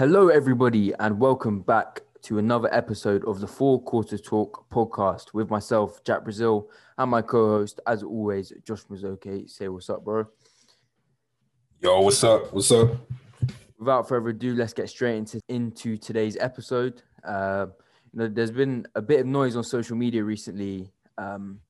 Hello, everybody, and welcome back to another episode of the Four Quarter Talk podcast with myself, Jack Brazil, and my co host, as always, Josh Mazoke. Say what's up, bro. Yo, what's up? What's up? Without further ado, let's get straight into, into today's episode. Uh, you know, there's been a bit of noise on social media recently um,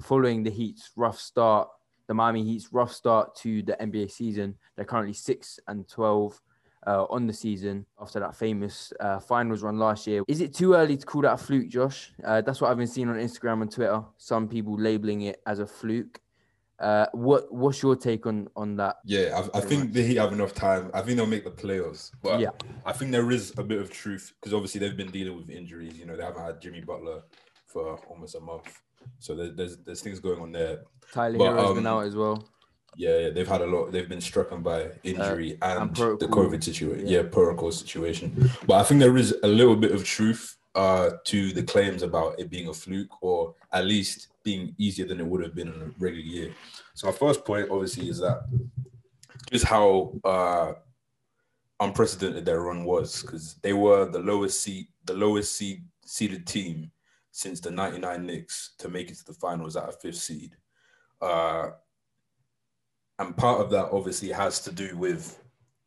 following the Heat's rough start, the Miami Heat's rough start to the NBA season. They're currently six and twelve uh, on the season after that famous uh, finals run last year. Is it too early to call that a fluke, Josh? Uh, that's what I've been seeing on Instagram and Twitter. Some people labeling it as a fluke. Uh, what what's your take on on that? Yeah, I, I think they have enough time. I think they'll make the playoffs, but Yeah. I think there is a bit of truth because obviously they've been dealing with injuries. You know, they haven't had Jimmy Butler for almost a month, so there, there's there's things going on there. Tyler But, Herro's been um, out as well. Yeah, yeah, they've had a lot. They've been struck by injury and, Uh, and the. COVID situation. Yeah. Yeah. protocol situation. But I think there is a little bit of truth uh, to the claims about it being a fluke, or at least being easier than it would have been in a regular year. So our first point, obviously, is that just how uh, unprecedented their run was, because they were the lowest seed, the lowest seed seeded team since the '99 Knicks to make it to the finals at a fifth seed. Uh, and part of that obviously has to do with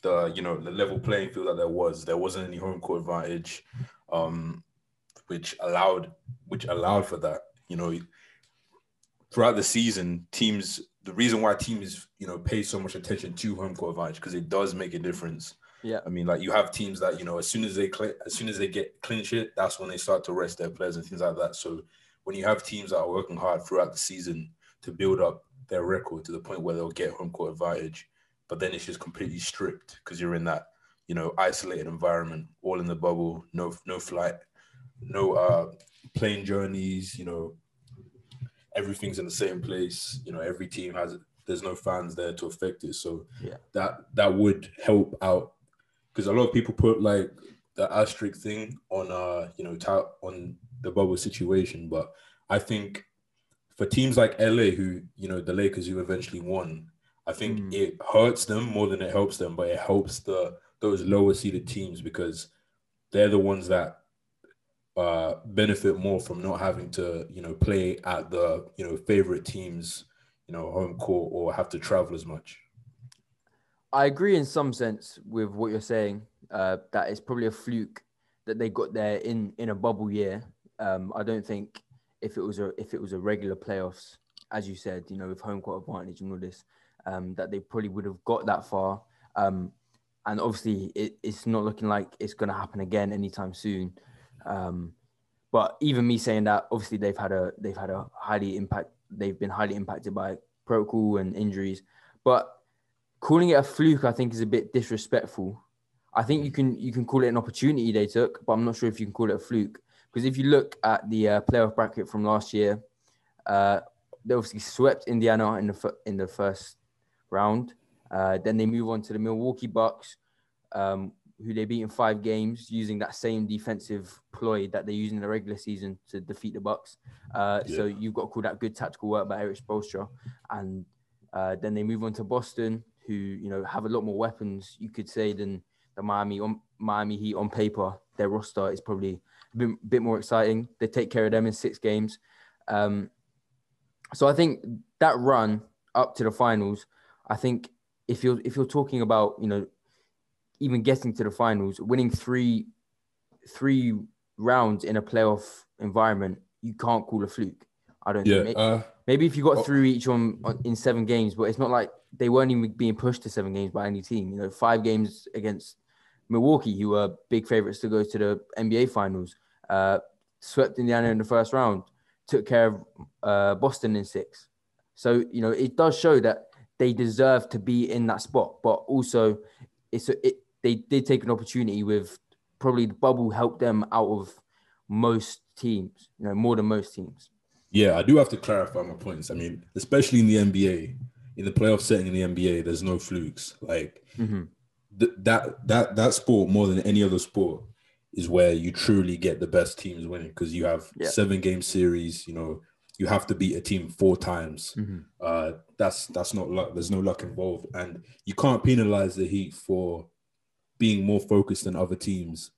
the you know the level playing field that there was. There wasn't any home court advantage, um, which allowed which allowed for that. You know, throughout the season, teams the reason why teams you know pay so much attention to home court advantage because it does make a difference. Yeah. I mean, like you have teams that you know as soon as they cl- as soon as they get clinch it, that's when they start to rest their players and things like that. So when you have teams that are working hard throughout the season to build up their record to the point where they'll get home court advantage, but then it's just completely stripped because you're in that you know isolated environment, all in the bubble, no no flight, no uh plane journeys, you know, everything's in the same place. You know, every team has there's no fans there to affect it, so Yeah. that that would help out because a lot of people put like the asterisk thing on uh you know ta- on the bubble situation, but I think for teams like LA who you know the Lakers who eventually won, I think Mm. it hurts them more than it helps them, but it helps the those lower seeded teams because they're the ones that uh benefit more from not having to you know play at the you know favorite teams you know home court or have to travel as much I agree in some sense with what you're saying. Uh, that it's probably a fluke that they got there in in a bubble year. Um, I don't think if it was a if it was a regular playoffs, as you said, you know, with home court advantage and all this, um, that they probably would have got that far. Um, and obviously, it, it's not looking like it's going to happen again anytime soon. Um, but even me saying that, obviously they've had a they've had a highly impact. They've been highly impacted by protocol and injuries. But calling it a fluke, I think, is a bit disrespectful. I think you can you can call it an opportunity they took, but I'm not sure if you can call it a fluke because if you look at the uh, playoff bracket from last year, uh, they obviously swept Indiana in the fir- in the first round. Uh, then they move on to the Milwaukee Bucks, um, who they beat in five games using that same defensive ploy that they used in the regular season to defeat the Bucks. Uh, So you've got to call that good tactical work by Erik Spoelstra. And uh, then they move on to Boston, who you know have a lot more weapons, you could say, than the Miami on Miami Heat on paper. Their roster is probably a bit, more exciting. They take care of them in six games. Um, so I think that run up to the finals, I think if you're if you're talking about you know even getting to the finals, winning three three rounds in a playoff environment, you can't call a fluke. I don't yeah think. uh Maybe if you got Oh. through each on, on in seven games, but it's not like they weren't even being pushed to seven games by any team. You know, five games against Milwaukee, who were big favorites to go to the NBA Finals, uh, swept Indiana in the first round, took care of uh, Boston in six. So you know, it does show that they deserve to be in that spot, but also it's a, it. They did take an opportunity with probably the bubble helped them out of most teams. You know, more than most teams. Yeah, I do have to clarify my points. I mean, especially in the NBA, in the playoff setting in the NBA, there's no flukes. Like Mhm. th- that that that sport more than any other sport is where you truly get the best teams winning because you have Yeah. seven game series. You know, you have to beat a team four times. Mhm. Uh, that's that's not luck. There's no luck involved, and you can't penalize the Heat for being more focused than other teams.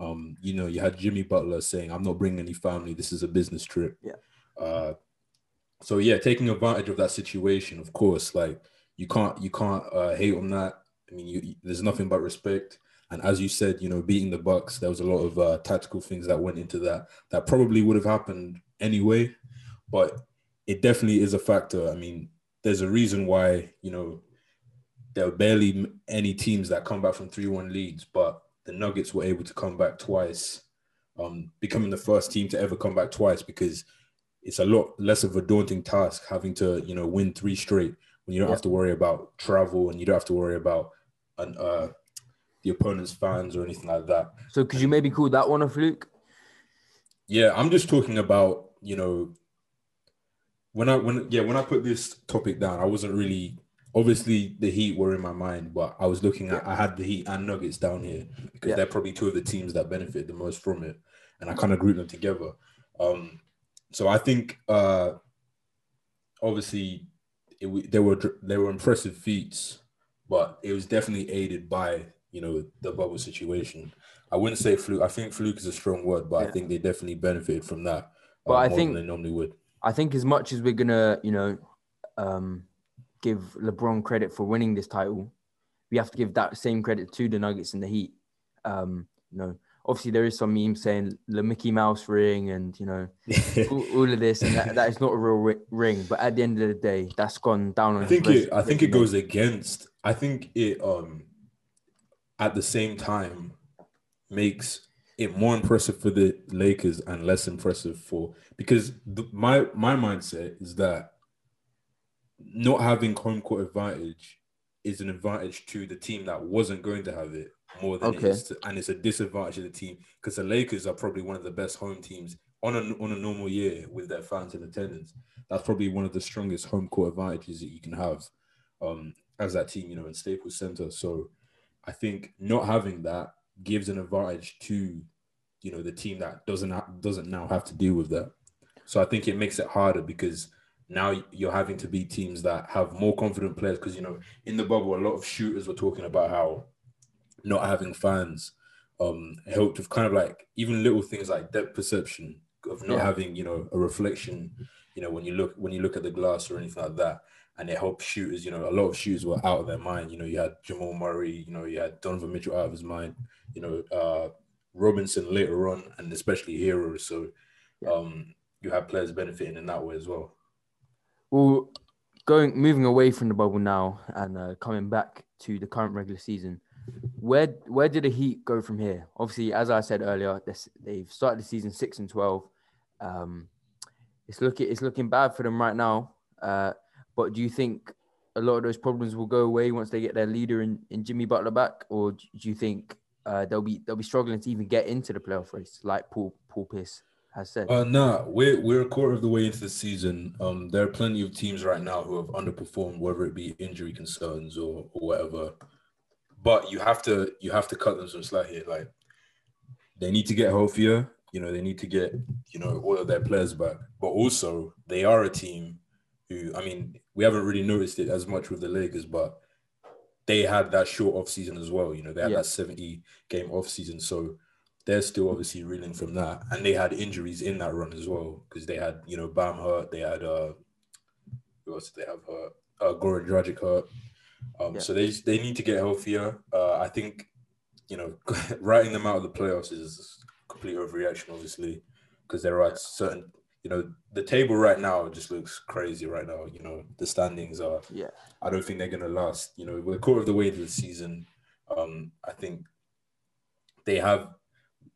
Um, you know, you had Jimmy Butler saying, "I'm not bringing any family. This is a business trip." Yeah. Uh, so yeah, taking advantage of that situation, of course, like you can't you can't uh, hate on that. I mean, you, you, there's nothing but respect. And as you said, you know, beating the Bucks, there was a lot of uh, tactical things that went into that. That probably would have happened anyway, but it definitely is a factor. I mean, there's a reason why you know there are barely any teams that come back from three-one leads, but the Nuggets were able to come back twice, um, becoming the first team to ever come back twice because it's a lot less of a daunting task having to you know win three straight when you don't yeah. have to worry about travel and you don't have to worry about an, uh, the opponent's fans or anything like that. So could you maybe call that one a fluke? Yeah, I'm just talking about you know when I when yeah when I put this topic down, I wasn't really obviously the Heat were in my mind, but I was looking at I had the Heat and Nuggets down here because yeah. they're probably two of the teams that benefit the most from it, and I kind of grouped them together. Um, so I think uh, obviously it, there were there were impressive feats, but it was definitely aided by you know the bubble situation. I wouldn't say fluke. I think fluke is a strong word, but yeah. I think they definitely benefited from that. But uh, I think they normally would. I think as much as we're gonna, you know, um, give LeBron credit for winning this title, we have to give that same credit to the Nuggets and the Heat. Um, you know, obviously there is some memes saying the Mickey Mouse ring and you know all, all, of this, and that, that is not a real ring. But at the end of the day, that's gone down. I think it. I think it goes against. I think it. Um, at the same time, makes it more impressive for the Lakers and less impressive for because the, my my mindset is that not having home court advantage is an advantage to the team that wasn't going to have it more than okay. it is to, and it's a disadvantage to the team because the Lakers are probably one of the best home teams on a on a normal year with their fans in attendance. That's probably one of the strongest home court advantages that you can have um, as that team, you know, in Staples Center. So I think not having that gives an advantage to you know the team that doesn't ha- doesn't now have to deal with that. So I think it makes it harder because now you're having to beat teams that have more confident players. Because you know in the bubble, a lot of shooters were talking about how not having fans um helped with kind of like even little things like depth perception of not yeah. having you know a reflection. You know when you look when you look at the glass or anything like that and it helped shooters. You know, a lot of shooters were out of their mind. You know, you had Jamal Murray. You know, you had Donovan Mitchell out of his mind. You know, uh, Robinson later on, and especially Herro. So, um, you have players benefiting in that way as well. Well, going moving away from the bubble now and uh, coming back to the current regular season, where where did the Heat go from here? Obviously, as I said earlier, they've started the season six and twelve. Um, it's looking it's looking bad for them right now. Uh, but do you think a lot of those problems will go away once they get their leader in, in Jimmy Butler back, or do you think uh, they'll be they'll be struggling to even get into the playoff race, like Paul Paul Pierce has said? Uh, nah, we're we're a quarter of the way into the season. Um, there are plenty of teams right now who have underperformed, whether it be injury concerns or, or whatever. But you have to you have to cut them some slack here. Like they need to get healthier. You know, they need to get you know all of their players back. But also, they are a team who I mean, we haven't really noticed it as much with the Lakers, but they had that short off season as well. You know, they had yeah. that 70 game off season. So they're still obviously reeling from that. And they had injuries in that run as well. Because they had, you know, Bam hurt, they had uh who else did they have hurt? Uh Goran Dragic hurt. Um, yeah. so they they need to get healthier. Uh I think, you know, writing them out of the playoffs is complete overreaction, obviously, because there are certain you know, the table right now just looks crazy right now. You know, the standings are. Yeah. I don't think they're gonna last. You know, we're a quarter of the way to the season. Um, I think they have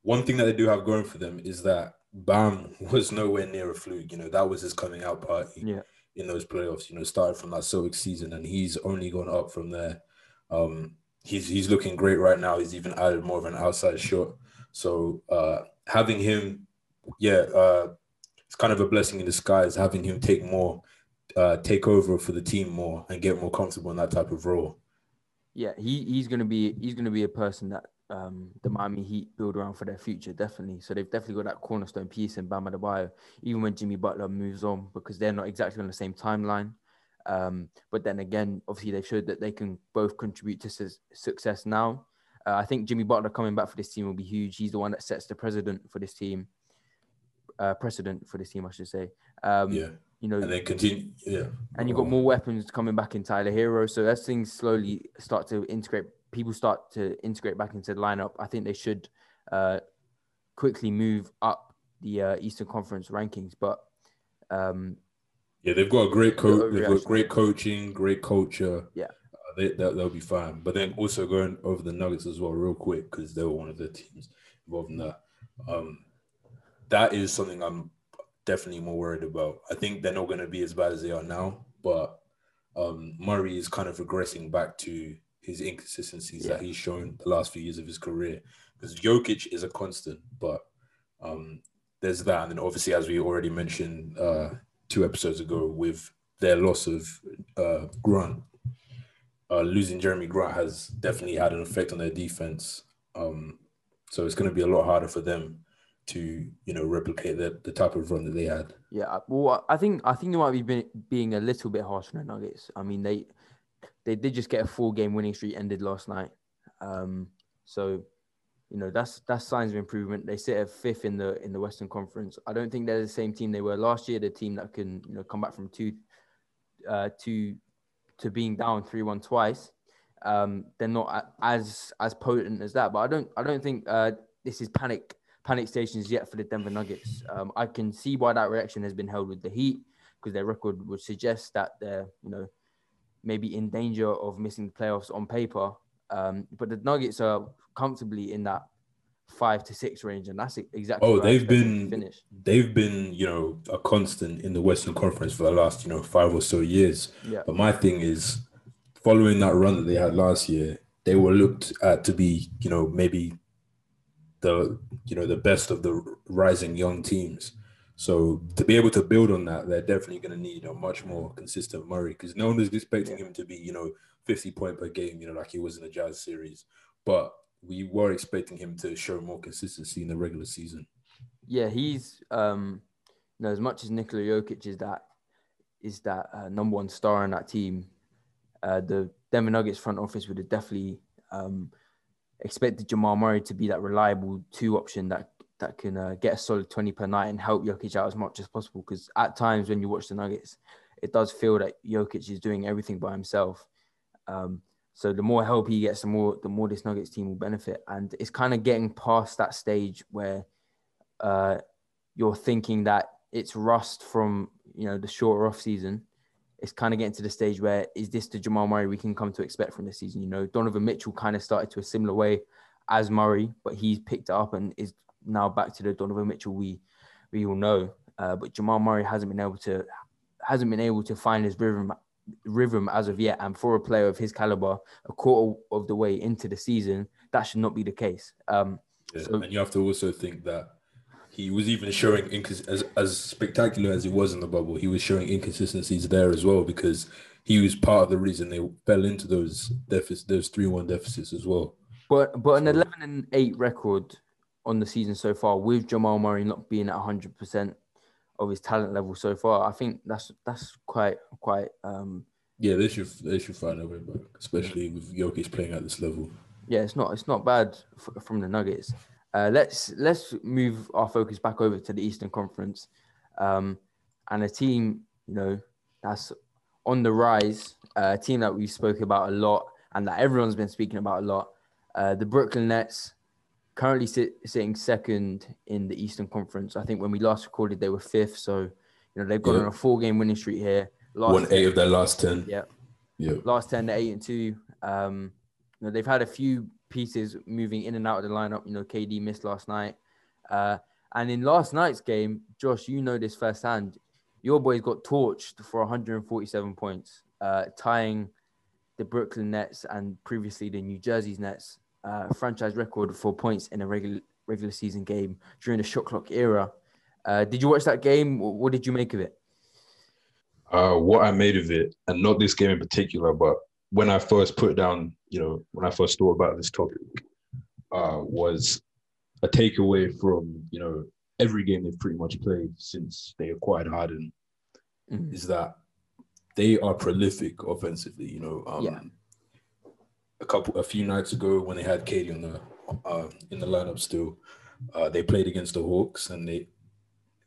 one thing that they do have going for them is that Bam was nowhere near a fluke. You know, that was his coming out party. Yeah. In those playoffs, you know, started from that Celtics season, and he's only gone up from there. Um, he's he's looking great right now. He's even added more of an outside shot. So uh, having him, yeah, uh, it's kind of a blessing in disguise having him take more, uh, take over for the team more and get more comfortable in that type of role. Yeah, he he's gonna be he's gonna be a person that um, the Miami Heat build around for their future, definitely. So they've definitely got that cornerstone piece in Bam Adebayo, even when Jimmy Butler moves on, because they're not exactly on the same timeline. Um, but then again, obviously they've showed that they can both contribute to su- success now. Uh, I think Jimmy Butler coming back for this team will be huge. He's the one that sets the precedent for this team. Uh, precedent for this team, I should say. Um, Yeah, You know, and then continue. Yeah, and you've got more weapons coming back in Tyler Herro. So as things slowly start to integrate, people start to integrate back into the lineup. I think they should uh, quickly move up the uh, Eastern Conference rankings. But um, Yeah, they've got a great coach. They've got great coaching, great culture. Yeah. They they'll, they'll be fine. But then also going over the Nuggets as well, real quick, because they were one of the teams involved in that. Um, that is something I'm definitely more worried about. I think they're not going to be as bad as they are now, but um, Murray is kind of regressing back to his inconsistencies that he's shown the last few years of his career. Because Jokic is a constant, but um, there's that, and then obviously, as we already mentioned uh, two episodes ago, with their loss of uh, Grant, uh, losing Jerami Grant has definitely had an effect on their defense. Um, so it's going to be a lot harder for them to, you know, replicate the, the type of run that they had. Yeah, well, I think I think they might be being, a little bit harsh on the Nuggets. I mean, they they did just get a four game winning streak ended last night, um, so you know that's that's signs of improvement. They sit at fifth in the in the Western Conference. I don't think they're the same team they were last year. The team that can you know come back from two uh, to to being down three one twice. Um, they're not as as potent as that, but I don't I don't think uh, this is panic panic stations yet for the Denver Nuggets. Um, I can see why that reaction has been held with the Heat because their record would suggest that they're, you know, maybe in danger of missing the playoffs on paper. Um, but the Nuggets are comfortably in that five to six range, and that's exactly. Oh, they've expect them to been finish. they've been, you know, a constant in the Western Conference for the last, you know, five or so years. Yeah, But my thing is, following that run that they had last year, they were looked at to be, you know, maybe the, you know, the best of the rising young teams. So to be able to build on that, they're definitely going to need a much more consistent Murray because no one is expecting him to be, you know, 50 point per game, you know, like he was in the Jazz series. But we were expecting him to show more consistency in the regular season. yeah, he's um, you know, as much as Nikola Jokic is that is that uh, number one star in that team. Uh, the Denver Nuggets front office would have definitely um, expected Jamal Murray to be that reliable two option that that can uh, get a solid 20 per night and help Jokic out as much as possible. Because at times when you watch the Nuggets, it does feel that Jokic is doing everything by himself. Um, so the more help he gets, the more the more this Nuggets team will benefit. And it's kind of getting past that stage where uh, you're thinking that it's rust from you know the shorter off season. It's kind of getting to the stage where is this the Jamal Murray we can come to expect from this season? You know, Donovan Mitchell kind of started to a similar way as Murray, but he's picked it up and is now back to the Donovan Mitchell we we all know. Uh, but Jamal Murray hasn't been able to hasn't been able to find his rhythm rhythm as of yet. And for a player of his caliber, a quarter of the way into the season, that should not be the case. Um, Yeah. So- and you have to also think that he was even showing incons- as as spectacular as he was in the bubble. He was showing inconsistencies there as well because he was part of the reason they fell into those deficits, those three one deficits as well. But but an eleven and eight record on the season so far, with Jamal Murray not being at hundred percent of his talent level so far, I think that's that's quite quite um Yeah, they should they should find a way back, especially with Jokic playing at this level. yeah, it's not it's not bad f- from the Nuggets. Uh, let's let's move our focus back over to the Eastern Conference, um, and a team you know that's on the rise, uh, a team that we spoke about a lot and that everyone's been speaking about a lot. Uh, the Brooklyn Nets currently sit, sitting second in the Eastern Conference. I think when we last recorded, they were fifth. So you know they've gone Yeah. on a four-game winning streak here. Last Won eight of their last ten. Yeah. Yeah. last 10 8 and 2 um you know they've had a few pieces moving in and out of the lineup you know kd missed last night uh and in last night's game josh you know this firsthand your boys got torched for 147 points uh tying the brooklyn nets and previously the new jersey's nets uh franchise record for points in a regular regular season game during the shot clock era uh did you watch that game what did you make of it uh, what I made of it, and not this game in particular, but when I first put down, you know, when I first thought about this topic, uh, was a takeaway from, you know, every game they've pretty much played since they acquired Harden Mhm. is that they are prolific offensively, you know. Um, Yeah. A couple, a few nights ago when they had KD on the uh, in the lineup still, uh, they played against the Hawks and they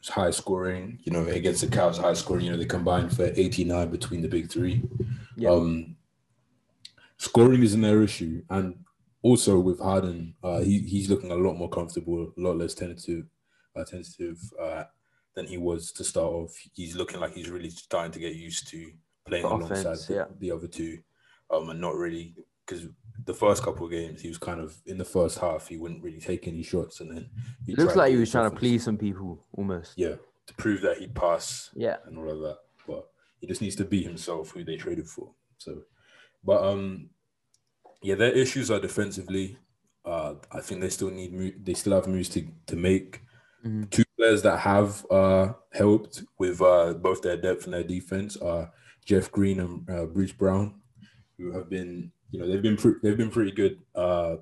was high scoring. You know, against the Cavs, high scoring. You know, they combined for 89 between the big three. Yeah. Um, scoring isn't their issue, and also with Harden, uh, he he's looking a lot more comfortable, a lot less tentative, uh, tentative uh, than he was to start off. He's looking like he's really starting to get used to playing The alongside offense, the, the other two, um, and not really because the first couple of games he was kind of in the first half he wouldn't really take any shots, and then he It looks like he was trying to please some people almost. yeah, to prove that he'd pass Yeah. and all of that. But he just needs to be himself, who they traded for. So, but um, yeah, their issues are defensively. Uh, I think they still need mo- they still have moves to to make. Mhm. Two players that have uh helped with uh both their depth and their defense are Jeff Green and uh, Bruce Brown, who have been you know they've been pre- they've been pretty good, uh,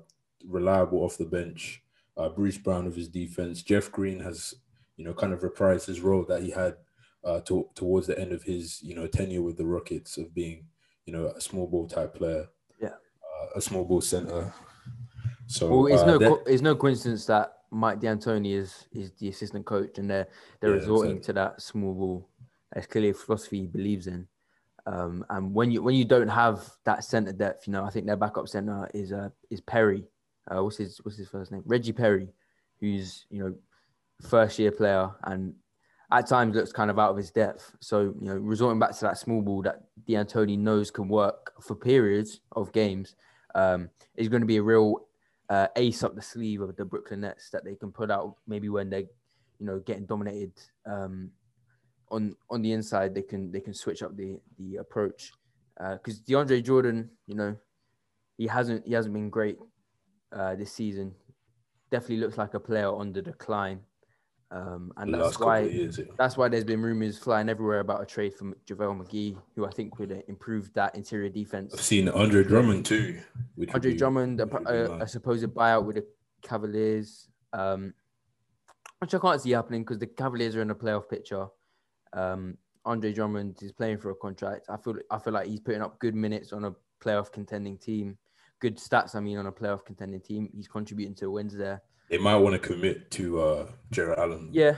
reliable off the bench. Uh, Bruce Brown with his defense. Jeff Green has you know kind of reprised his role that he had uh, to, towards the end of his you know tenure with the Rockets of being you know a small ball type player. Yeah. uh, a small ball center. So Well, it's uh, no that- co- it's no coincidence that Mike D'Antoni is is the assistant coach, and they're they're Yeah, resorting exactly. to that small ball. That's clearly a philosophy he believes in. Um, and when you when you don't have that center depth, you know, I think their backup center is uh is Perry. Uh, what's his what's his first name? Reggie Perry, who's you know first year player and at times looks kind of out of his depth. So you know, resorting back to that small ball that D'Antoni knows can work for periods of games um, is going to be a real uh, ace up the sleeve of the Brooklyn Nets that they can put out maybe when they're, you know, getting dominated um, on on the inside. They can they can switch up the the approach because DeAndre Jordan, you know, he hasn't he hasn't been great uh, this season. Definitely looks like a player on the decline, um, and that's why years. yeah. that's why there's been rumors flying everywhere about a trade for JaVale McGee, who I think would uh, improve that interior defense. I've seen Andre Drummond too. Andre be- Drummond, a, which would be a, a supposed buyout with the Cavaliers, um, which I can't see happening because the Cavaliers are in a playoff picture. Um, Andre Drummond is playing for a contract. I feel I feel like he's putting up good minutes on a playoff contending team, good stats. I mean, on a playoff contending team, he's contributing to wins there. They might want to commit to uh, Jarrett Allen. Yeah,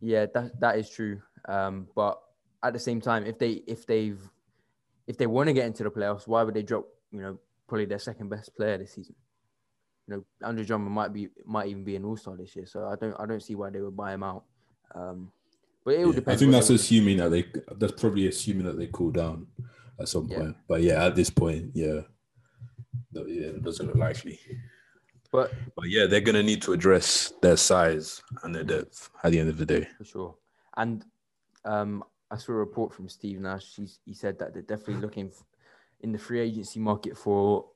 yeah, that that is true. Um, but at the same time, if they if they've if they want to get into the playoffs, why would they drop you know probably their second best player this season? You know, Andre Drummond might be might even be an all star this year, so I don't I don't see why they would buy him out. Um, but it will Yeah, depend. I think that's assuming that they. That's probably assuming that they cool down at some Yeah. point. But yeah, at this point, yeah, no, yeah, it doesn't look likely. but But yeah, they're gonna need to address their size and their depth at the end of the day. for sure. And um, I saw a report from Steve Nash. He's, he said that they're definitely looking in the free agency market for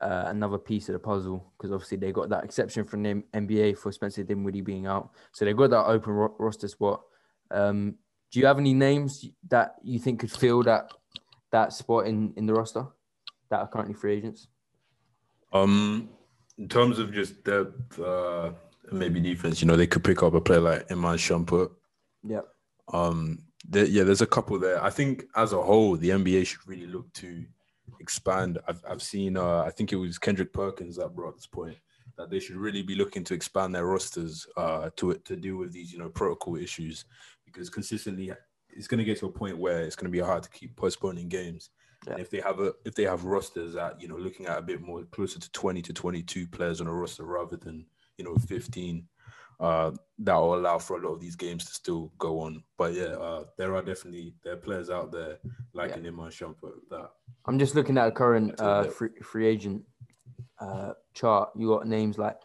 uh, another piece of the puzzle because obviously they got that exception from the NBA for Spencer Dinwiddie being out, so they got that open ro- roster spot. Um, do you have any names that you think could fill that that spot in in the roster that are currently free agents? Um, in terms of just depth, uh, maybe defense, you know, they could pick up a player like Iman Shumpert. Yeah, Um, there, yeah, there's a couple there. I think as a whole, the NBA should really look to expand. I've, I've seen, uh, I think it was Kendrick Perkins that brought this point that they should really be looking to expand their rosters uh, to to deal with these, you know, protocol issues because consistently it's going to get to a point where it's going to be hard to keep postponing games. And if they have a if they have rosters that you know looking at a bit more closer to 20 to 22 players on a roster rather than you know 15 uh, that will allow for a lot of these games to still go on. But yeah, uh, there are definitely there are players out there like an Iman Shumpert that I'm just looking at a current uh, free, free agent uh, chart. You got names like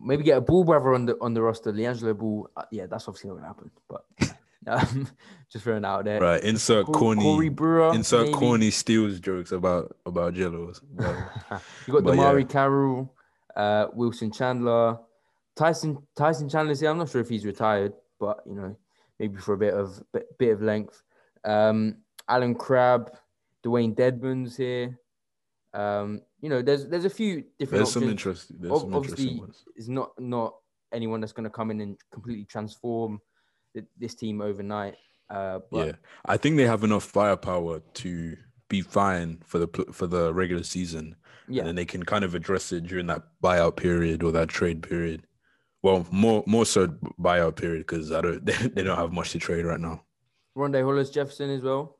maybe get a Ball brother on the on the roster, LiAngelo Ball. Uh, yeah, that's obviously not gonna happen. But um, just throwing out there. right insert Cor- corny Corey Brewer. insert maybe. corny steals jokes about about Jellos. you got But yeah. DeMarre Carroll, uh, Wilson Chandler, Tyson Tyson Chandler. here. I'm not sure if he's retired, but you know maybe for a bit of bit, bit of length. Um, Allen Crabbe, Dewayne Dedmon's here. Um, you know, there's there's a few different there's some options. interesting. There's Ob- some obviously, it's not not anyone that's going to come in and completely transform th- this team overnight. Uh, but Yeah, I think they have enough firepower to be fine for the for the regular season, Yeah. and then they can kind of address it during that buyout period or that trade period. Well, more more so buyout period because I don't they, they don't have much to trade right now. Rondae Hollis Jefferson as well.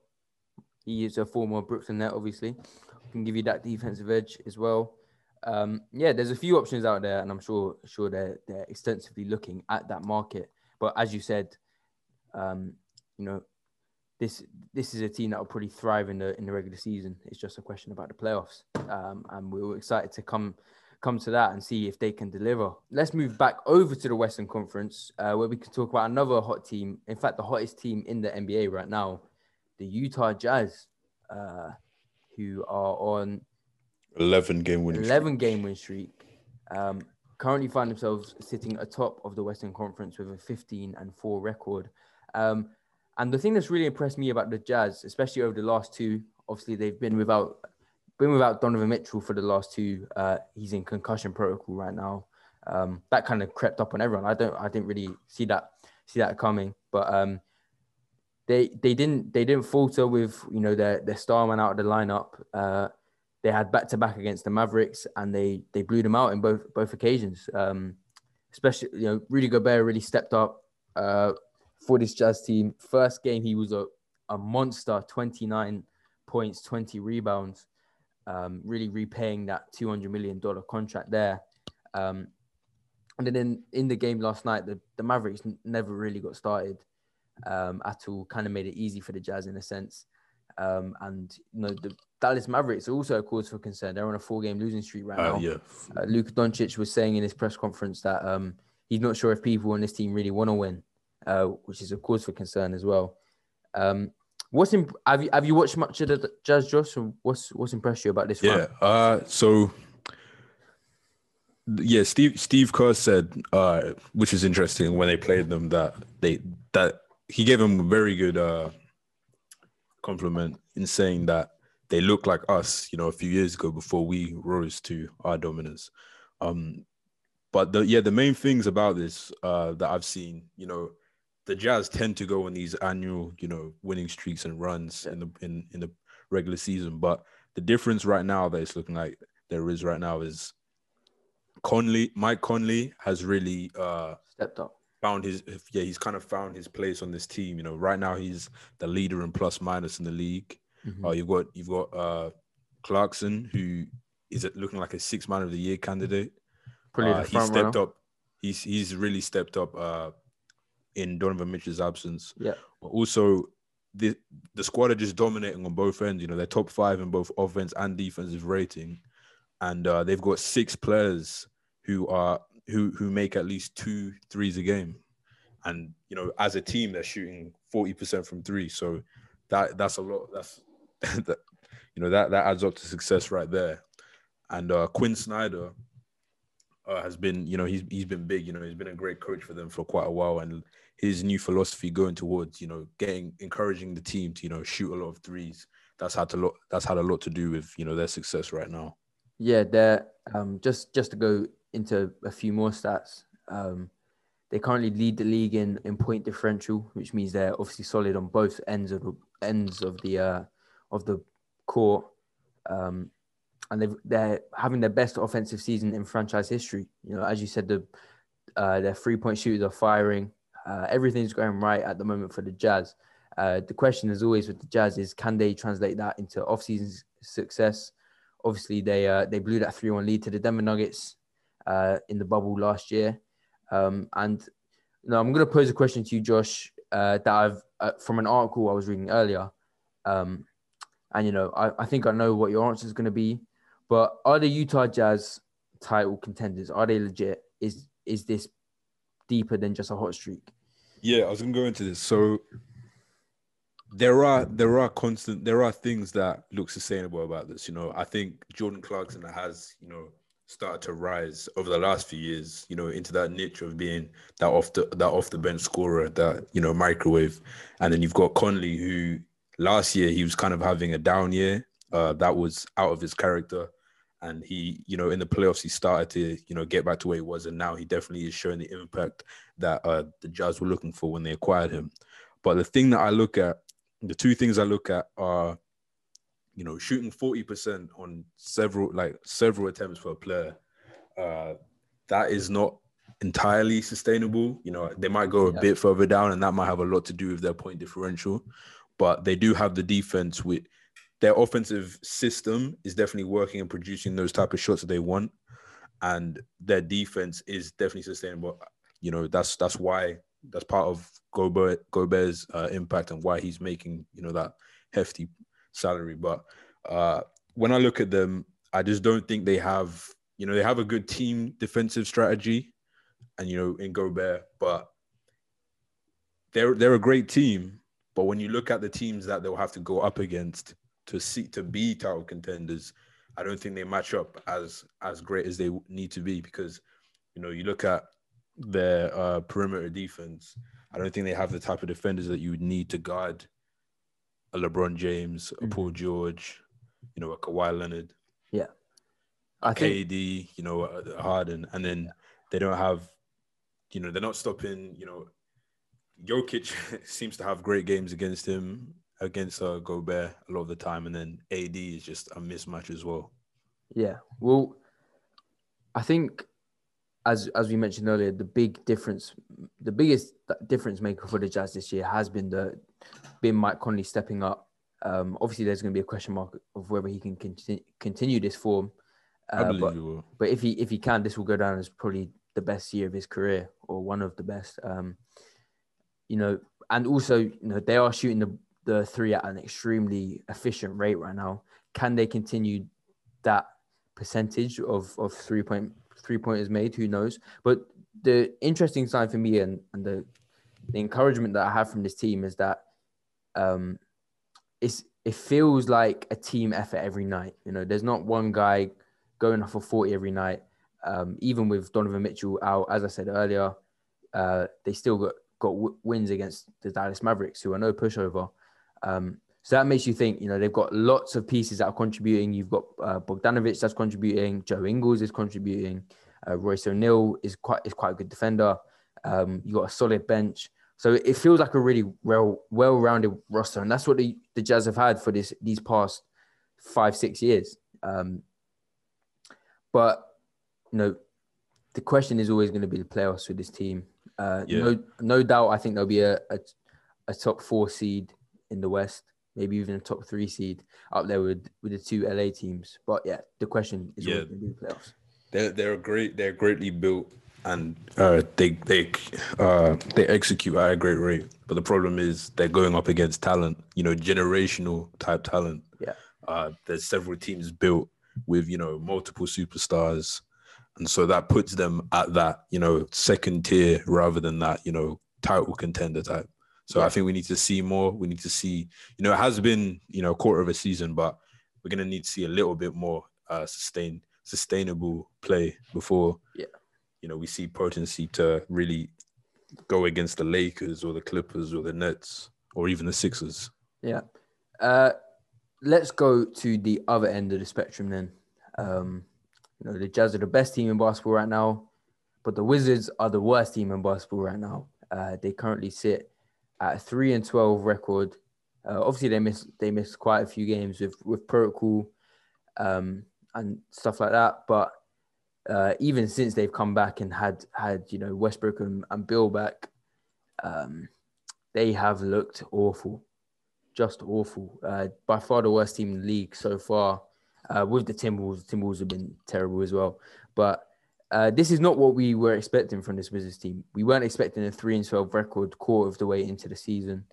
He is a former Brooklyn net, obviously. Can give you that defensive edge as well. Um, yeah, there's a few options out there, and I'm sure sure they're they're extensively looking at that market. But as you said, um, you know, this this is a team that will probably thrive in the in the regular season. It's just a question about the playoffs, um, and we we're excited to come come to that and see if they can deliver. Let's move back over to the Western Conference, uh, where we can talk about another hot team. In fact, the hottest team in the NBA right now, the Utah Jazz, uh, who are on Eleven game winning. streak. 11 game win streak. Um, currently find themselves sitting atop of the Western Conference with a 15 and 4 record. Um, and the thing that's really impressed me about the Jazz, especially over the last two, obviously they've been without been without Donovan Mitchell for the last two. Uh, he's in concussion protocol right now. Um, that kind of crept up on everyone. I don't, I didn't really see that see that coming, but um, they they didn't they didn't falter with you know their their star man out of the lineup. Uh, they had back to back against the Mavericks and they they blew them out in both both occasions. Um, especially you know Rudy Gobert really stepped up uh, for this Jazz team. First game he was a, a monster, twenty nine points, twenty rebounds, um, really repaying that two hundred million dollar contract there. Um, and then in, in the game last night, the, the Mavericks n- never really got started um, at all. Kind of made it easy for the Jazz in a sense. Um, and you know the Dallas Mavericks are also a cause for concern. They're on a four-game losing streak right Uh, now. yeah, Uh, Luka Doncic was saying in his press conference that um, he's not sure if people on this team really want to win, uh, which is a cause for concern as well. Um, what's imp- have you have you watched much of the Jazz, Josh? Or what's what's impressed you about this? yeah. Uh, so yeah, Steve Steve Kerr said, uh, which is interesting when they played them that they that he gave him a very good uh compliment in saying that they look like us, you know, a few years ago before we rose to our dominance. Um, but the yeah, the main things about this uh that I've seen, you know, the Jazz tend to go on these annual, you know, winning streaks and runs in the in in the regular season, but the difference right now that it's looking like there is right now is Conley, Mike Conley has really uh Stepped up. Found his yeah, he's kind of found his place on this team. You know, right now he's the leader in plus minus in the league. Mhm. Uh, you've got you've got uh Clarkson who is it looking like a six man of the year candidate. Uh, he stepped runner. up. He's he's really stepped up uh in Donovan Mitchell's absence. Yeah. But also the the squad are just dominating on both ends. You know, they're top five in both offense and defensive rating, and uh, they've got six players who are who who make at least two threes a game, and you know, as a team, they're shooting forty percent from three. So that that's a lot. That's that you know that that adds up to success right there. And uh, Quin Snyder uh, has been, you know, he's he's been big. You know, he's been a great coach for them for quite a while, and his new philosophy going towards, you know, getting encouraging the team to, you know, shoot a lot of threes. That's had a lot. That's had a lot to do with, you know, their success right now. Yeah, they're um, just just to go into a few more stats. Um, they currently lead the league in, in point differential, which means they're obviously solid on both ends of the ends of the uh, of the court, um, and they've, they're having their best offensive season in franchise history. You know, as you said, the uh, their three point shooters are firing. Uh, everything's going right at the moment for the Jazz. Uh, the question, as always, with the Jazz is can they translate that into off-season success? Obviously, they uh, they blew that three-one lead to the Denver Nuggets uh, in the bubble last year. Um, and know, I'm going to pose a question to you, Josh, uh, that I've uh, from an article I was reading earlier. Um, and you know, I, I think I know what your answer is going to be. But are the Utah Jazz title contenders? Are they legit? Is is this deeper than just a hot streak? Yeah, I was gonna go into this. So there are there are constant there are things that look sustainable about this. You know, I think Jordan Clarkson has you know started to rise over the last few years. You know, into that niche of being that off the that off the bench scorer, that you know microwave, and then you've got Conley who last year he was kind of having a down year. Uh, that was out of his character. And he, you know, in the playoffs, he started to, you know, get back to where he was, and now he definitely is showing the impact that uh, the Jazz were looking for when they acquired him. But the thing that I look at, the two things I look at are you know, shooting 40% on several like several attempts for a player, uh, that is not entirely sustainable. You know, they might go a yeah. bit further down, and that might have a lot to do with their point differential. But they do have the defense with their offensive system is definitely working and producing those type of shots that they want, and their defense is definitely sustainable. You know, that's that's why that's part of Gobert Gobert's uh, impact and why he's making you know that hefty salary. But uh, when I look at them, I just don't think they have you know they have a good team defensive strategy, and you know in Gobert, but they're they're a great team. But when you look at the teams that they'll have to go up against to see to be title contenders, I don't think they match up as as great as they need to be because you know you look at their uh, perimeter defense. I don't think they have the type of defenders that you would need to guard a LeBron James, a mm-hmm. Paul George, you know, a Kawhi Leonard. Yeah. I KD, think... you know, Harden, and then they don't have, you know, they're not stopping. You know, Jokic seems to have great games against him, against uh, Gobert a lot of the time, and then AD is just a mismatch as well. Yeah, well, I think as as we mentioned earlier, the big difference, the biggest difference maker for the Jazz this year has been the been Mike Conley stepping up. Um, obviously, there's going to be a question mark of whether he can continue, continue this form. Uh, I believe but, he will. But if he if he can, this will go down as probably the best year of his career or one of the best. Um, you know, and also you know they are shooting the the three at an extremely efficient rate right now. Can they continue that percentage of of three point three pointers made? Who knows? But the interesting sign for me and, and the the encouragement that I have from this team is that um, it's it feels like a team effort every night. You know, there's not one guy going off for 40 every night. Um, even with Donovan Mitchell out, as I said earlier, uh, they still got got w- wins against the Dallas Mavericks, who are no pushover. Um, so that makes you think, you know, they've got lots of pieces that are contributing. You've got uh, Bogdanovic that's contributing, Joe Ingles is contributing, uh, Royce O'Neale is quite is quite a good defender. Um, you got a solid bench. So it feels like a really well well-rounded roster, and that's what the, the Jazz have had for this these past five six years. Um, but you know, the question is always going to be the playoffs with this team. Uh, yeah. No, no doubt, I think there'll be a, a, a top four seed in the West, maybe even a top three seed up there with with the two LA teams. But yeah, the question is yeah. going to be the playoffs. They're they're great. They're greatly built and uh, they they uh, they execute at a great rate. But the problem is they're going up against talent, you know, generational type talent. Yeah. Uh, there's several teams built with you know multiple superstars, and so that puts them at that you know second tier rather than that you know title contender type. So yeah. I think we need to see more. We need to see, you know, it has been you know a quarter of a season, but we're gonna need to see a little bit more uh, sustained sustainable play before yeah you know, we see potency to really go against the Lakers or the Clippers or the Nets or even the Sixers. Yeah. Uh, let's go to the other end of the spectrum then. Um, you know, the Jazz are the best team in basketball right now, but the Wizards are the worst team in basketball right now. Uh, they currently sit at a three and twelve record. Uh, obviously, they miss they missed quite a few games with with protocol um, and stuff like that, but uh, even since they've come back and had had you know Westbrook and, and Beal back, um, they have looked awful, just awful. Uh, by far the worst team in the league so far. Uh, with the Timberwolves, the Timberwolves have been terrible as well. But uh, this is not what we were expecting from this Wizards team. We weren't expecting a three and twelve record quarter of the way into the season.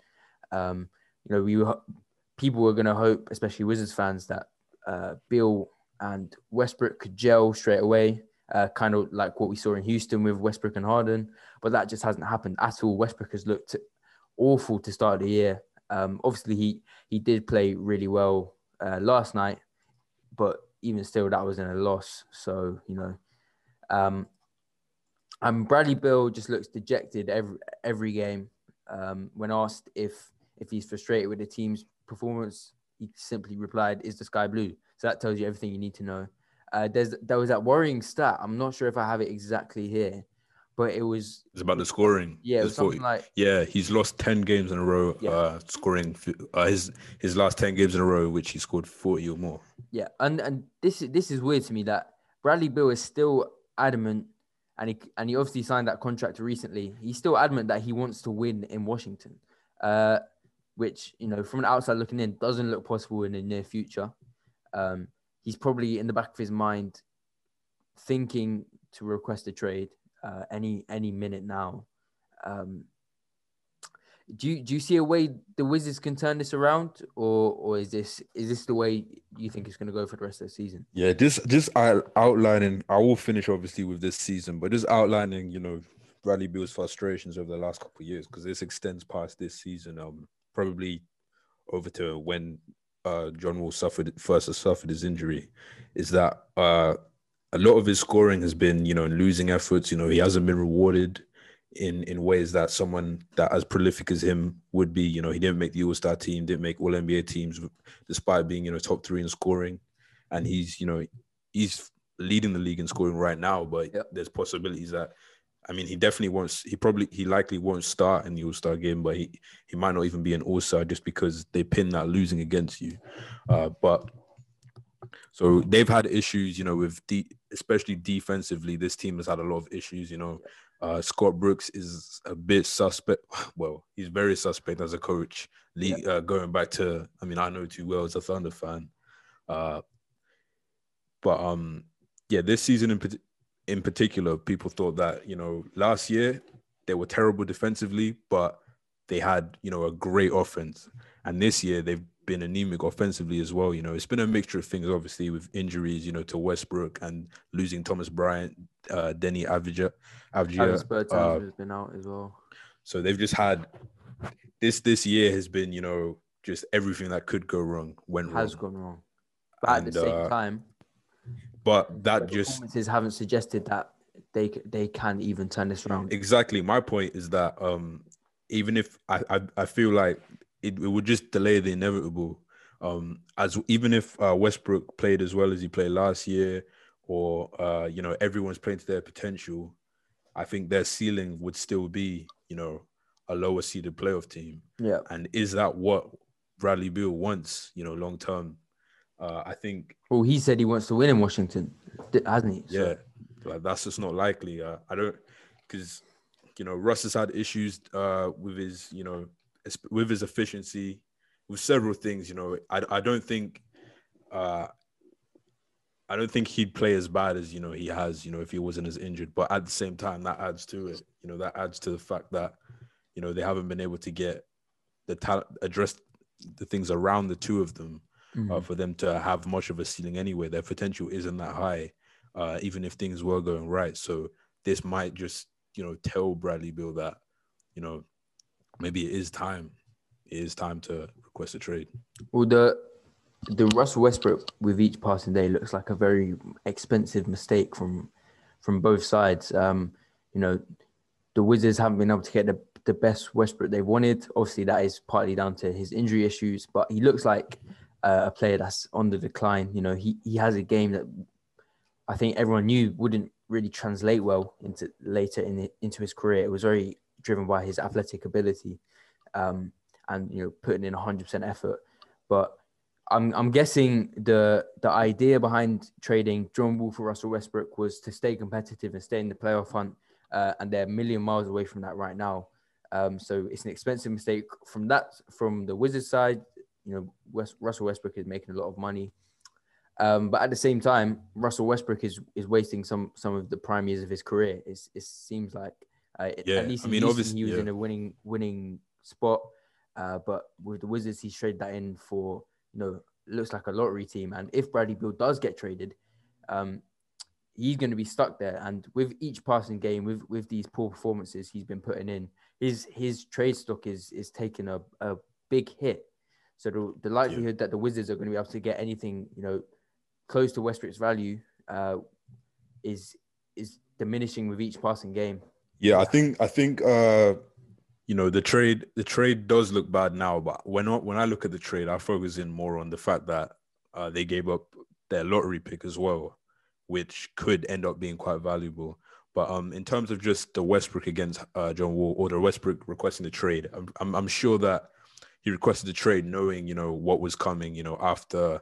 Um, you know, we were people were going to hope, especially Wizards fans, that uh, Beal and Westbrook could gel straight away, uh, kind of like what we saw in Houston with Westbrook and Harden. But that just hasn't happened at all. Westbrook has looked awful to start the year. Um, obviously, he he did play really well uh, last night, but even still, that was in a loss. So you know, um, and Bradley Beal just looks dejected every every game. Um, when asked if if he's frustrated with the team's performance, he simply replied, "Is the sky blue?" So that tells you everything you need to know. Uh, there's there was that worrying stat. I'm not sure if I have it exactly here, but it was It's about the scoring. yeah, it was It's 40 something like Yeah, he's lost ten games in a row, Yeah. uh, scoring uh, his his last ten games in a row, which he scored forty or more. yeah, and and this is this is weird to me that Bradley Beal is still adamant, and he and he obviously signed that contract recently. He's still adamant that he wants to win in Washington, uh, which you know from an outside looking in doesn't look possible in the near future. Um, he's probably in the back of his mind thinking to request a trade uh, any any minute now. Um, do you do you see a way the Wizards can turn this around, or or is this is this the way you think it's going to go for the rest of the season? Yeah, this out- outlining. I will finish obviously with this season, but just outlining, you know, Bradley Beal's frustrations over the last couple of years because this extends past this season. Um, probably over to when uh John Wall suffered first suffered his injury, is that uh a lot of his scoring has been, you know, in losing efforts. You know, he hasn't been rewarded in in ways that someone that as prolific as him would be. You know, he didn't make the All Star team, didn't make All NBA teams, despite being you know top three in scoring, and he's you know he's leading the league in scoring right now. But there's possibilities that. I mean, he definitely won't. He probably, he likely won't start in the All Star game, but he he might not even be an All Star just because they pin that losing against you. Uh, but so they've had issues, you know, with de- especially defensively. This team has had a lot of issues. You know, uh, Scott Brooks is a bit suspect. Well, he's very suspect as a coach. Le- uh, going back to, I mean, I know too well as a Thunder fan. Uh, but um, yeah, this season in in particular, people thought that you know last year they were terrible defensively, but they had you know a great offense, and this year they've been anemic offensively as well. You know, it's been a mixture of things, obviously, with injuries, you know, to Westbrook and losing Thomas Bryant, uh, Deni Avdija. Bertans uh, has been out as well. So they've just had this this year has been, you know, just everything that could go wrong went wrong. Has gone wrong, but at the same uh, time, But that the just performances haven't suggested that they they can even turn this around. exactly my point is that um even if I I, I feel like it, it would just delay the inevitable. Um, as even if uh, Westbrook played as well as he played last year, or uh, you know everyone's playing to their potential, I think their ceiling would still be you know a lower seeded playoff team. Yeah, And is that what Bradley Beal wants? You know, long term. Uh, I think well, he said he wants to win in Washington, hasn't he? So- yeah, like that's just not likely. Uh, I don't because you know Russ has had issues uh, with his you know with his efficiency, with several things. You know, I I don't think uh, I don't think he'd play as bad as you know he has. You know, if he wasn't as injured, but at the same time, that adds to it. You know, that adds to the fact that you know they haven't been able to get the talent address the things around the two of them Mhm. uh, for them to have much of a ceiling anyway. Their potential isn't that high, uh, even if things were going right. So this might just, you know, tell Bradley Beal that, you know, maybe it is time. It is time to request a trade. Well, the the Russell Westbrook with each passing day looks like a very expensive mistake from from both sides. Um, you know, the Wizards haven't been able to get the, the best Westbrook they wanted. Obviously, that is partly down to his injury issues, but he looks like uh, a player that's on the decline. You know, he he has a game that I think everyone knew wouldn't really translate well into later in the, into his career. It was very driven by his athletic ability, um, and you know, putting in 100% effort. But I'm I'm guessing the the idea behind trading John Wall for Russell Westbrook was to stay competitive and stay in the playoff hunt, uh, and they're a million miles away from that right now. Um, so it's an expensive mistake from that from the Wizards side. You know, West, Russell Westbrook is making a lot of money, um, but at the same time, Russell Westbrook is is wasting some some of the prime years of his career. It's, it seems like uh, Yeah, at least I mean, Houston, he was yeah. in a winning winning spot. Uh, but with the Wizards, he's traded that in for you know looks like a lottery team. And if Bradley Beal does get traded, um, he's going to be stuck there. And with each passing game, with with these poor performances he's been putting in, his his trade stock is is taking a, a big hit. So the, the likelihood that the Wizards are going to be able to get anything you know close to Westbrook's value uh, is is diminishing with each passing game. Yeah, I think I think uh you know the trade the trade does look bad now, but when I, when I look at the trade, I focus in more on the fact that uh, they gave up their lottery pick as well, which could end up being quite valuable. But um, in terms of just the Westbrook against uh, John Wall or the Westbrook requesting the trade, I'm, I'm, I'm sure that he requested the trade knowing, you know, what was coming, you know, after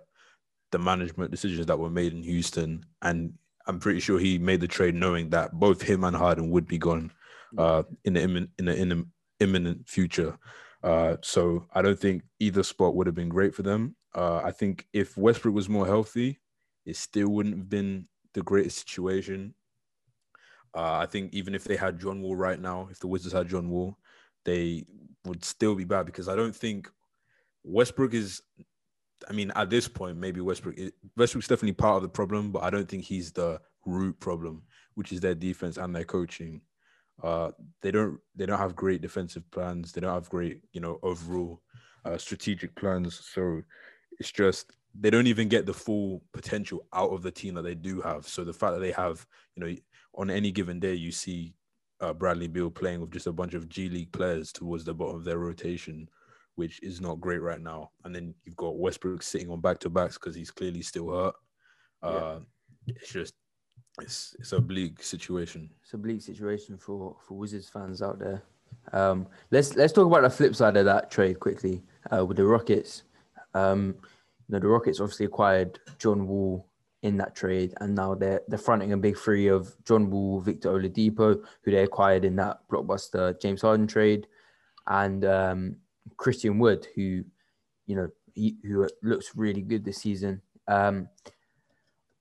the management decisions that were made in Houston. And I'm pretty sure he made the trade knowing that both him and Harden would be gone uh, in the imminent, in the, in the imminent future. Uh, so I don't think either spot would have been great for them. Uh, I think if Westbrook was more healthy, it still wouldn't have been the greatest situation. Uh, I think even if they had John Wall right now, if the Wizards had John Wall, they would still be bad because I don't think Westbrook is. I mean, at this point, maybe Westbrook Westbrook's definitely part of the problem, but I don't think he's the root problem, which is their defense and their coaching. Uh, they don't they don't have great defensive plans. They don't have great you know overall uh, strategic plans. So it's just they don't even get the full potential out of the team that they do have. So the fact that they have you know on any given day you see uh, Bradley Beal playing with just a bunch of G League players towards the bottom of their rotation, which is not great right now. And then you've got Westbrook sitting on back to backs because he's clearly still hurt. Uh, yeah. It's just it's it's a bleak situation. It's a bleak situation for for Wizards fans out there. Um, let's let's talk about the flip side of that trade quickly uh, with the Rockets. Um, you know, the Rockets obviously acquired John Wall in that trade, and now they're they're fronting a big three of John Wall, Victor Oladipo, who they acquired in that blockbuster James Harden trade, and um, Christian Wood, who you know he, who looks really good this season. Um,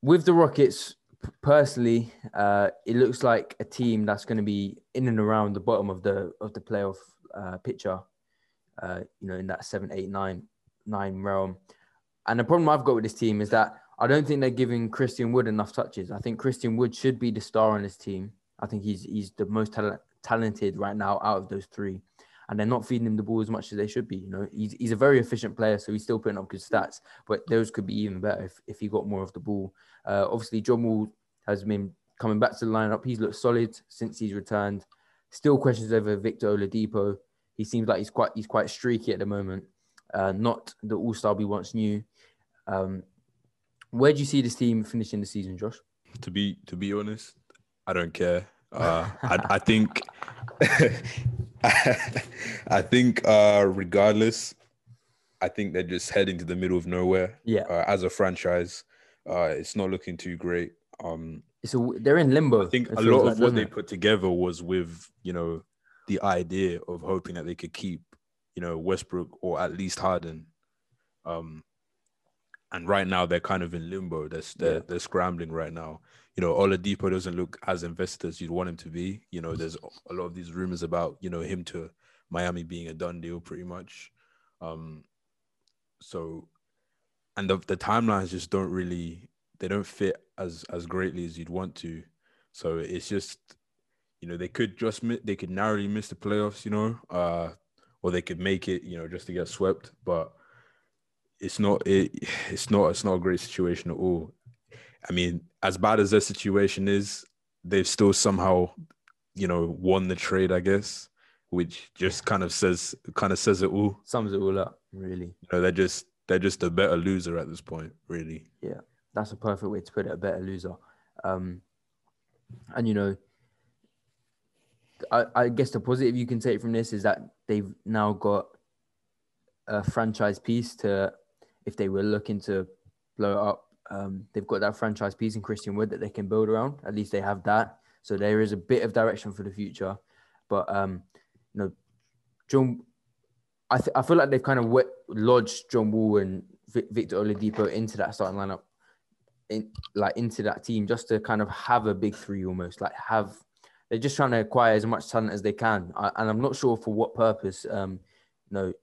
with the Rockets, personally, uh, it looks like a team that's going to be in and around the bottom of the of the playoff uh, picture. Uh, you know, in that seven, eight, nine, nine realm. And the problem I've got with this team is that I don't think they're giving Christian Wood enough touches. I think Christian Wood should be the star on this team. I think he's he's the most tal- talented right now out of those three, and they're not feeding him the ball as much as they should be. You know, he's he's a very efficient player, so he's still putting up good stats. But those could be even better if, if he got more of the ball. Uh, obviously, John Wall has been coming back to the lineup. He's looked solid since he's returned. Still questions over Victor Oladipo. He seems like he's quite he's quite streaky at the moment. Uh, not the All Star we once knew. Um, where do you see this team finishing the season, Josh? To be to be honest, I don't care. Uh, I, I think I think uh, regardless, I think they're just heading to the middle of nowhere. Yeah. Uh, as a franchise, uh, it's not looking too great. Um, so they're in limbo. I think a lot like, of what they it? put together was with you know the idea of hoping that they could keep you know Westbrook or at least Harden. Um, and right now they're kind of in limbo. They're they're, yeah. they're scrambling right now. You know, Oladipo doesn't look as invested as you'd want him to be. You know, there's a lot of these rumors about you know him to Miami being a done deal, pretty much. Um, so, and the the timelines just don't really they don't fit as as greatly as you'd want to. So it's just you know they could just they could narrowly miss the playoffs, you know, uh, or they could make it, you know, just to get swept, but it's not it, it's not it's not a great situation at all. I mean, as bad as their situation is, they've still somehow, you know, won the trade, I guess, which just kind of says kind of says it all. Sums it all up, really. You know, they're just they're just a better loser at this point, really. Yeah, that's a perfect way to put it. A better loser, um, and you know, I, I guess the positive you can take from this is that they've now got a franchise piece to if they were looking to blow it up, um, they've got that franchise piece in Christian Wood that they can build around. At least they have that. So there is a bit of direction for the future. But um, you know, John, I th- I feel like they've kind of wet, lodged John Wall and v- Victor Oladipo into that starting lineup, in like into that team just to kind of have a big three almost. Like have they're just trying to acquire as much talent as they can, I, and I'm not sure for what purpose. Um, you know,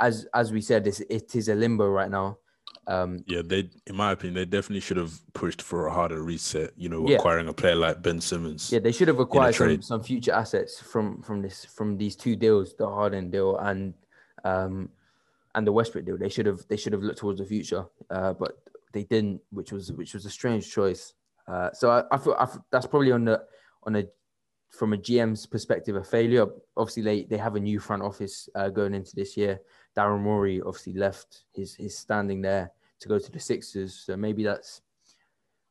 as as we said, it's, it is a limbo right now. Um, yeah, they, in my opinion, they definitely should have pushed for a harder reset. You know, yeah. acquiring a player like Ben Simmons. Yeah, they should have acquired some, some future assets from from this from these two deals, the Harden deal and um and the Westbrook deal. They should have they should have looked towards the future, uh, but they didn't, which was which was a strange choice. Uh, so I, I feel, I feel that's probably on the on a from a GM's perspective a failure. Obviously, they they have a new front office uh, going into this year. Daryl Morey obviously left his his standing there to go to the Sixers. So maybe that's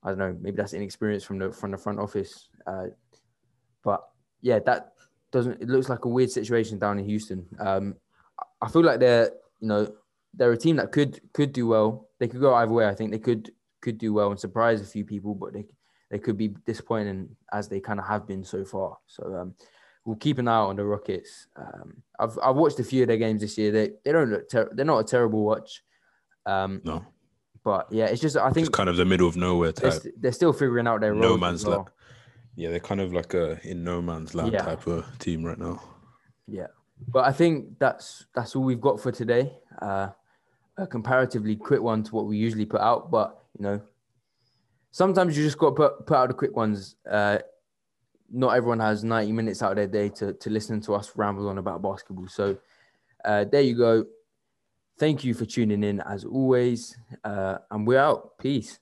I don't know, maybe that's inexperience from the from the front office. Uh, but yeah, that doesn't. It looks like a weird situation down in Houston. Um, I feel like they're you know they're a team that could could do well. They could go either way. I think they could could do well and surprise a few people, but they they could be disappointing as they kind of have been so far. So um, we'll keep an eye on the Rockets. Um, I've I've watched a few of their games this year. They they don't look ter- they're not a terrible watch. Um, No, but yeah, it's just I think it's kind of the middle of nowhere they're, type. st- they're still figuring out their role. No man's well. land. Yeah, they're kind of like a in no man's land Yeah. type of team right now. Yeah, but I think that's that's all we've got for today. Uh, a comparatively quick one to what we usually put out, but you know, sometimes you just got to put put out the quick ones. Uh, not everyone has ninety minutes out of their day to to listen to us ramble on about basketball. So uh, there you go. Thank you for tuning in as always, uh, and we're out. Peace.